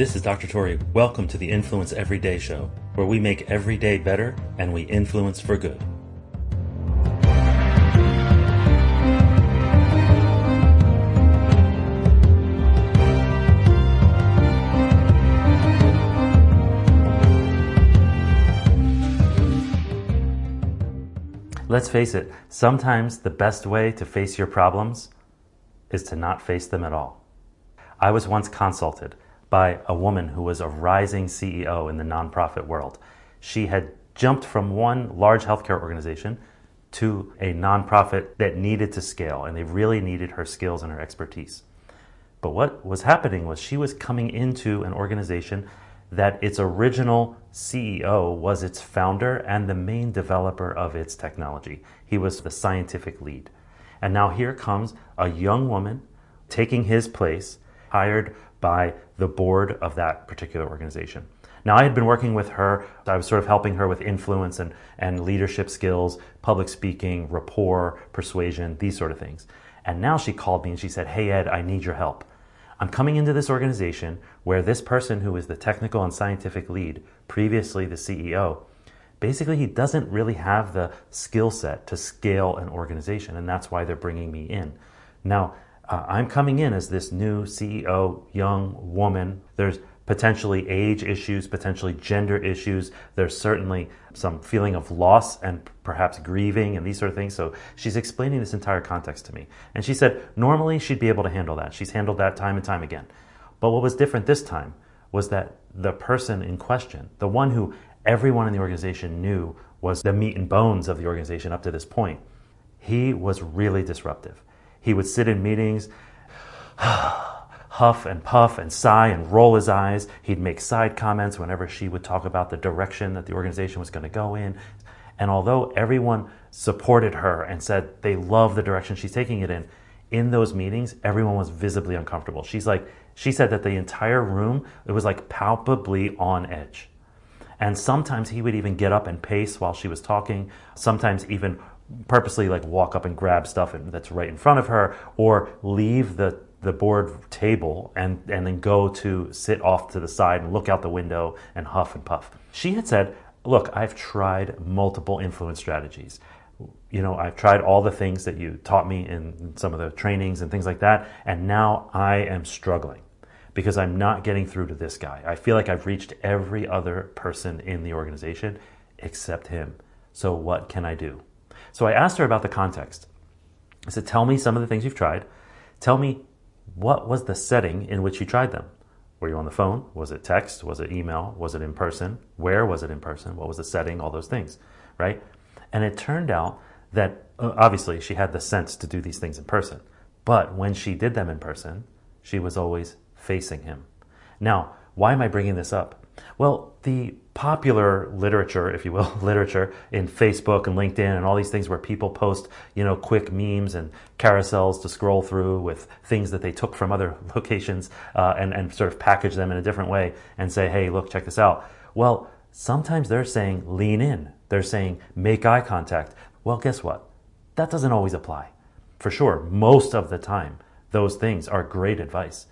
This is Dr. Tori. Welcome to the Influence Everyday Show, where we make every day better and we influence for good. Let's face it, sometimes the best way to face your problems is to not face them at all. I was once consulted by a woman who was a rising CEO in the nonprofit world. She had jumped from one large healthcare organization to a nonprofit that needed to scale, and they really needed her skills and her expertise. But what was happening was she was coming into an organization that its original CEO was its founder and the main developer of its technology. He was the scientific lead. And now here comes a young woman taking his place, hired by the board of that particular organization. Now, I had been working with her. I was sort of helping her with influence and, and leadership skills, public speaking, rapport, persuasion, these sort of things. And now she called me and she said, Hey, Ed, I need your help. I'm coming into this organization where this person who is the technical and scientific lead, previously the CEO, basically he doesn't really have the skill set to scale an organization, and that's why they're bringing me in. Now, uh, I'm coming in as this new CEO, young woman. There's potentially age issues, potentially gender issues. There's certainly some feeling of loss and perhaps grieving and these sort of things. So she's explaining this entire context to me. And she said normally she'd be able to handle that. She's handled that time and time again. But what was different this time was that the person in question, the one who everyone in the organization knew was the meat and bones of the organization up to this point, he was really disruptive. He would sit in meetings huff and puff and sigh and roll his eyes. He'd make side comments whenever she would talk about the direction that the organization was going to go in. And although everyone supported her and said they love the direction she's taking it in, in those meetings, everyone was visibly uncomfortable. She's like, she said that the entire room, it was like palpably on edge. And sometimes he would even get up and pace while she was talking, sometimes even purposely like walk up and grab stuff that's right in front of her or leave the the board table and, and then go to sit off to the side and look out the window and huff and puff. She had said, Look, I've tried multiple influence strategies. You know, I've tried all the things that you taught me in some of the trainings and things like that, and now I am struggling because I'm not getting through to this guy. I feel like I've reached every other person in the organization except him. So, what can I do? So, I asked her about the context. I said, Tell me some of the things you've tried. Tell me what was the setting in which you tried them? Were you on the phone? Was it text? Was it email? Was it in person? Where was it in person? What was the setting? All those things, right? And it turned out that uh, obviously she had the sense to do these things in person. But when she did them in person, she was always facing him. Now, why am I bringing this up? Well, the popular literature, if you will, literature in Facebook and LinkedIn and all these things where people post, you know, quick memes and carousels to scroll through with things that they took from other locations uh, and, and sort of package them in a different way and say, hey, look, check this out. Well, sometimes they're saying lean in. They're saying make eye contact. Well, guess what? That doesn't always apply. For sure, most of the time, those things are great advice,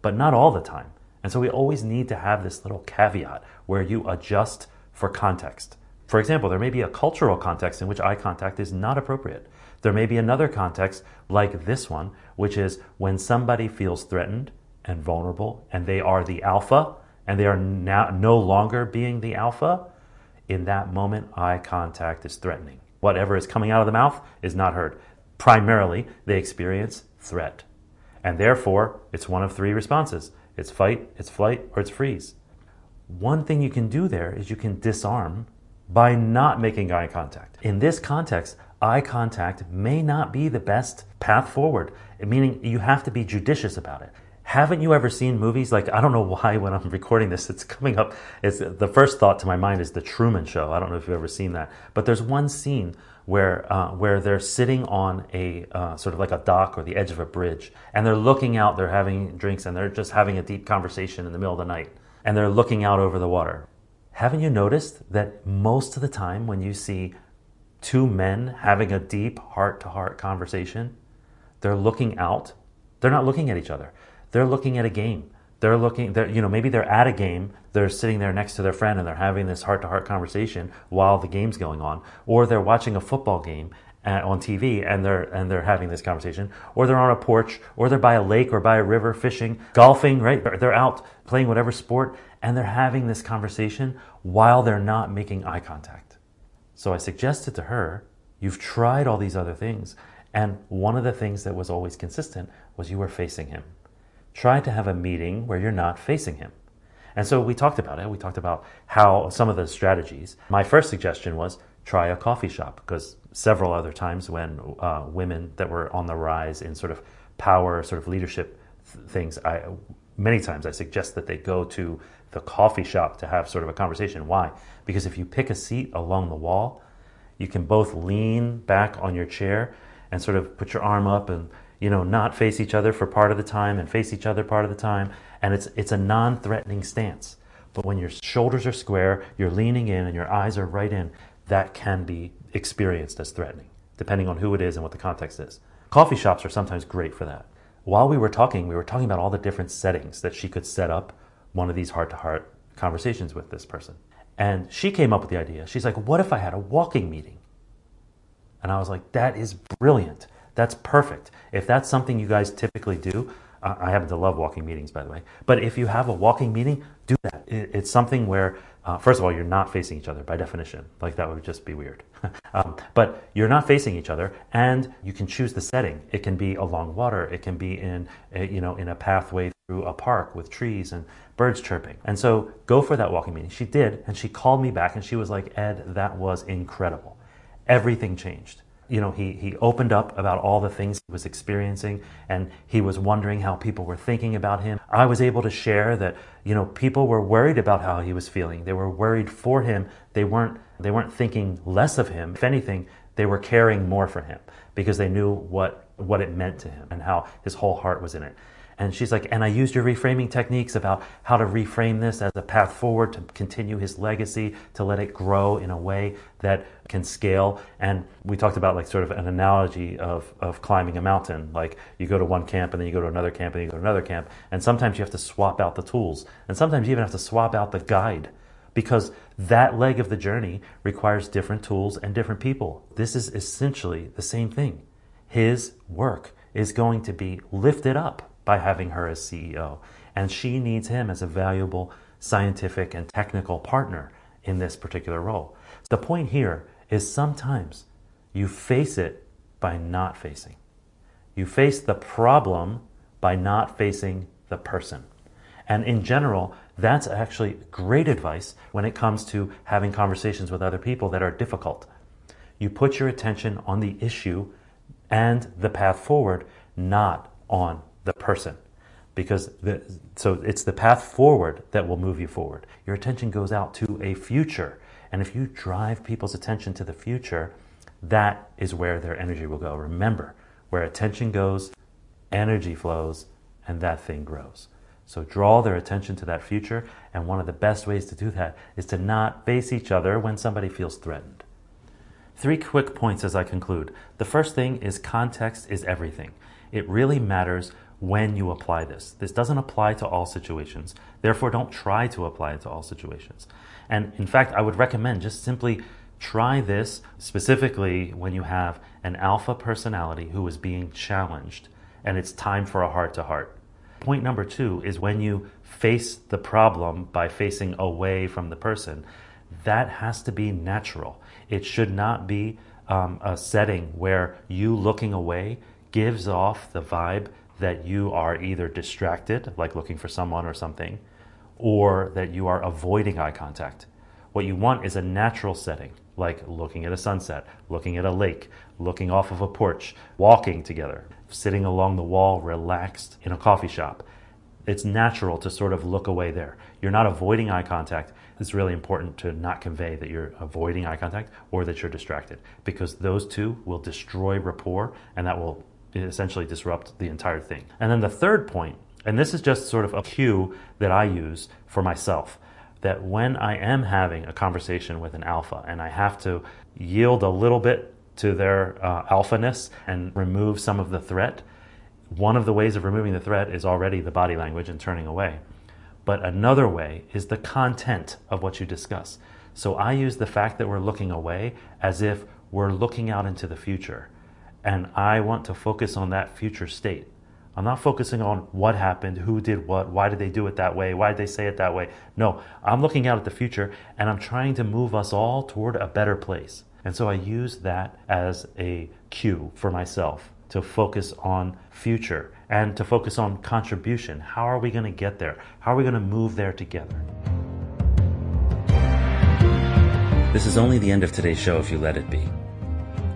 but not all the time. And so we always need to have this little caveat where you adjust for context. For example, there may be a cultural context in which eye contact is not appropriate. There may be another context like this one, which is when somebody feels threatened and vulnerable and they are the alpha and they are now no longer being the alpha. In that moment, eye contact is threatening. Whatever is coming out of the mouth is not heard. Primarily, they experience threat. And therefore, it's one of three responses it's fight, it's flight, or it's freeze. One thing you can do there is you can disarm by not making eye contact. In this context, eye contact may not be the best path forward, meaning you have to be judicious about it. Haven't you ever seen movies like I don't know why when I'm recording this it's coming up it's the first thought to my mind is the Truman Show. I don't know if you've ever seen that, but there's one scene where uh, where they're sitting on a uh, sort of like a dock or the edge of a bridge, and they're looking out. They're having drinks and they're just having a deep conversation in the middle of the night, and they're looking out over the water. Haven't you noticed that most of the time when you see two men having a deep heart to heart conversation, they're looking out. They're not looking at each other. They're looking at a game. They're looking, they're, you know, maybe they're at a game, they're sitting there next to their friend and they're having this heart to heart conversation while the game's going on, or they're watching a football game on TV and they're and they're having this conversation, or they're on a porch, or they're by a lake or by a river fishing, golfing, right? They're out playing whatever sport, and they're having this conversation while they're not making eye contact. So I suggested to her, you've tried all these other things, and one of the things that was always consistent was you were facing him. Try to have a meeting where you're not facing him. And so we talked about it. We talked about how some of the strategies. My first suggestion was try a coffee shop because several other times when uh, women that were on the rise in sort of power, sort of leadership th- things, I many times I suggest that they go to the coffee shop to have sort of a conversation. Why? Because if you pick a seat along the wall, you can both lean back on your chair and sort of put your arm up and you know not face each other for part of the time and face each other part of the time and it's it's a non-threatening stance. But when your shoulders are square, you're leaning in and your eyes are right in, that can be experienced as threatening, depending on who it is and what the context is. Coffee shops are sometimes great for that. While we were talking, we were talking about all the different settings that she could set up one of these heart to heart conversations with this person. And she came up with the idea. She's like, What if I had a walking meeting? And I was like, That is brilliant. That's perfect. If that's something you guys typically do, I happen to love walking meetings, by the way. But if you have a walking meeting, do that. It's something where, uh, first of all, you're not facing each other by definition. Like that would just be weird. um, but you're not facing each other, and you can choose the setting. It can be along water. It can be in, a, you know, in a pathway through a park with trees and birds chirping. And so go for that walking meeting. She did, and she called me back, and she was like, "Ed, that was incredible. Everything changed." You know, he, he opened up about all the things he was experiencing and he was wondering how people were thinking about him. I was able to share that, you know, people were worried about how he was feeling. They were worried for him. They weren't, they weren't thinking less of him. If anything, they were caring more for him because they knew what, what it meant to him and how his whole heart was in it. And she's like, and I used your reframing techniques about how to reframe this as a path forward to continue his legacy, to let it grow in a way that can scale. And we talked about like sort of an analogy of, of climbing a mountain. Like you go to one camp and then you go to another camp and you go to another camp. And sometimes you have to swap out the tools. And sometimes you even have to swap out the guide because that leg of the journey requires different tools and different people. This is essentially the same thing. His work is going to be lifted up by having her as CEO. And she needs him as a valuable scientific and technical partner in this particular role. The point here is sometimes you face it by not facing. You face the problem by not facing the person. And in general, that's actually great advice when it comes to having conversations with other people that are difficult. You put your attention on the issue and the path forward, not on the person because the, so it's the path forward that will move you forward. Your attention goes out to a future, and if you drive people's attention to the future, that is where their energy will go. Remember, where attention goes, energy flows, and that thing grows. So draw their attention to that future, and one of the best ways to do that is to not face each other when somebody feels threatened. Three quick points as I conclude. The first thing is context is everything. It really matters when you apply this. This doesn't apply to all situations. Therefore, don't try to apply it to all situations. And in fact, I would recommend just simply try this specifically when you have an alpha personality who is being challenged and it's time for a heart to heart. Point number two is when you face the problem by facing away from the person, that has to be natural. It should not be um, a setting where you looking away gives off the vibe that you are either distracted, like looking for someone or something, or that you are avoiding eye contact. What you want is a natural setting, like looking at a sunset, looking at a lake, looking off of a porch, walking together, sitting along the wall, relaxed in a coffee shop. It's natural to sort of look away there. You're not avoiding eye contact. It's really important to not convey that you're avoiding eye contact or that you're distracted because those two will destroy rapport and that will essentially disrupt the entire thing. And then the third point, and this is just sort of a cue that I use for myself, that when I am having a conversation with an alpha and I have to yield a little bit to their uh, alphaness and remove some of the threat, one of the ways of removing the threat is already the body language and turning away. But another way is the content of what you discuss. So I use the fact that we're looking away as if we're looking out into the future. And I want to focus on that future state. I'm not focusing on what happened, who did what, why did they do it that way, why did they say it that way. No, I'm looking out at the future and I'm trying to move us all toward a better place. And so I use that as a cue for myself to focus on future and to focus on contribution. How are we going to get there? How are we going to move there together? This is only the end of today's show if you let it be.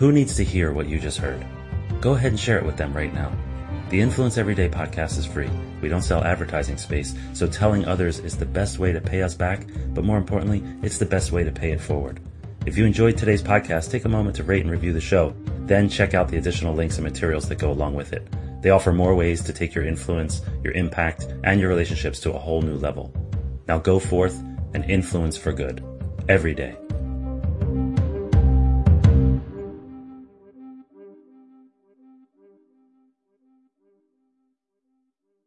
Who needs to hear what you just heard? Go ahead and share it with them right now. The Influence Everyday podcast is free. We don't sell advertising space, so telling others is the best way to pay us back, but more importantly, it's the best way to pay it forward. If you enjoyed today's podcast, take a moment to rate and review the show. Then check out the additional links and materials that go along with it. They offer more ways to take your influence, your impact, and your relationships to a whole new level. Now go forth and influence for good every day.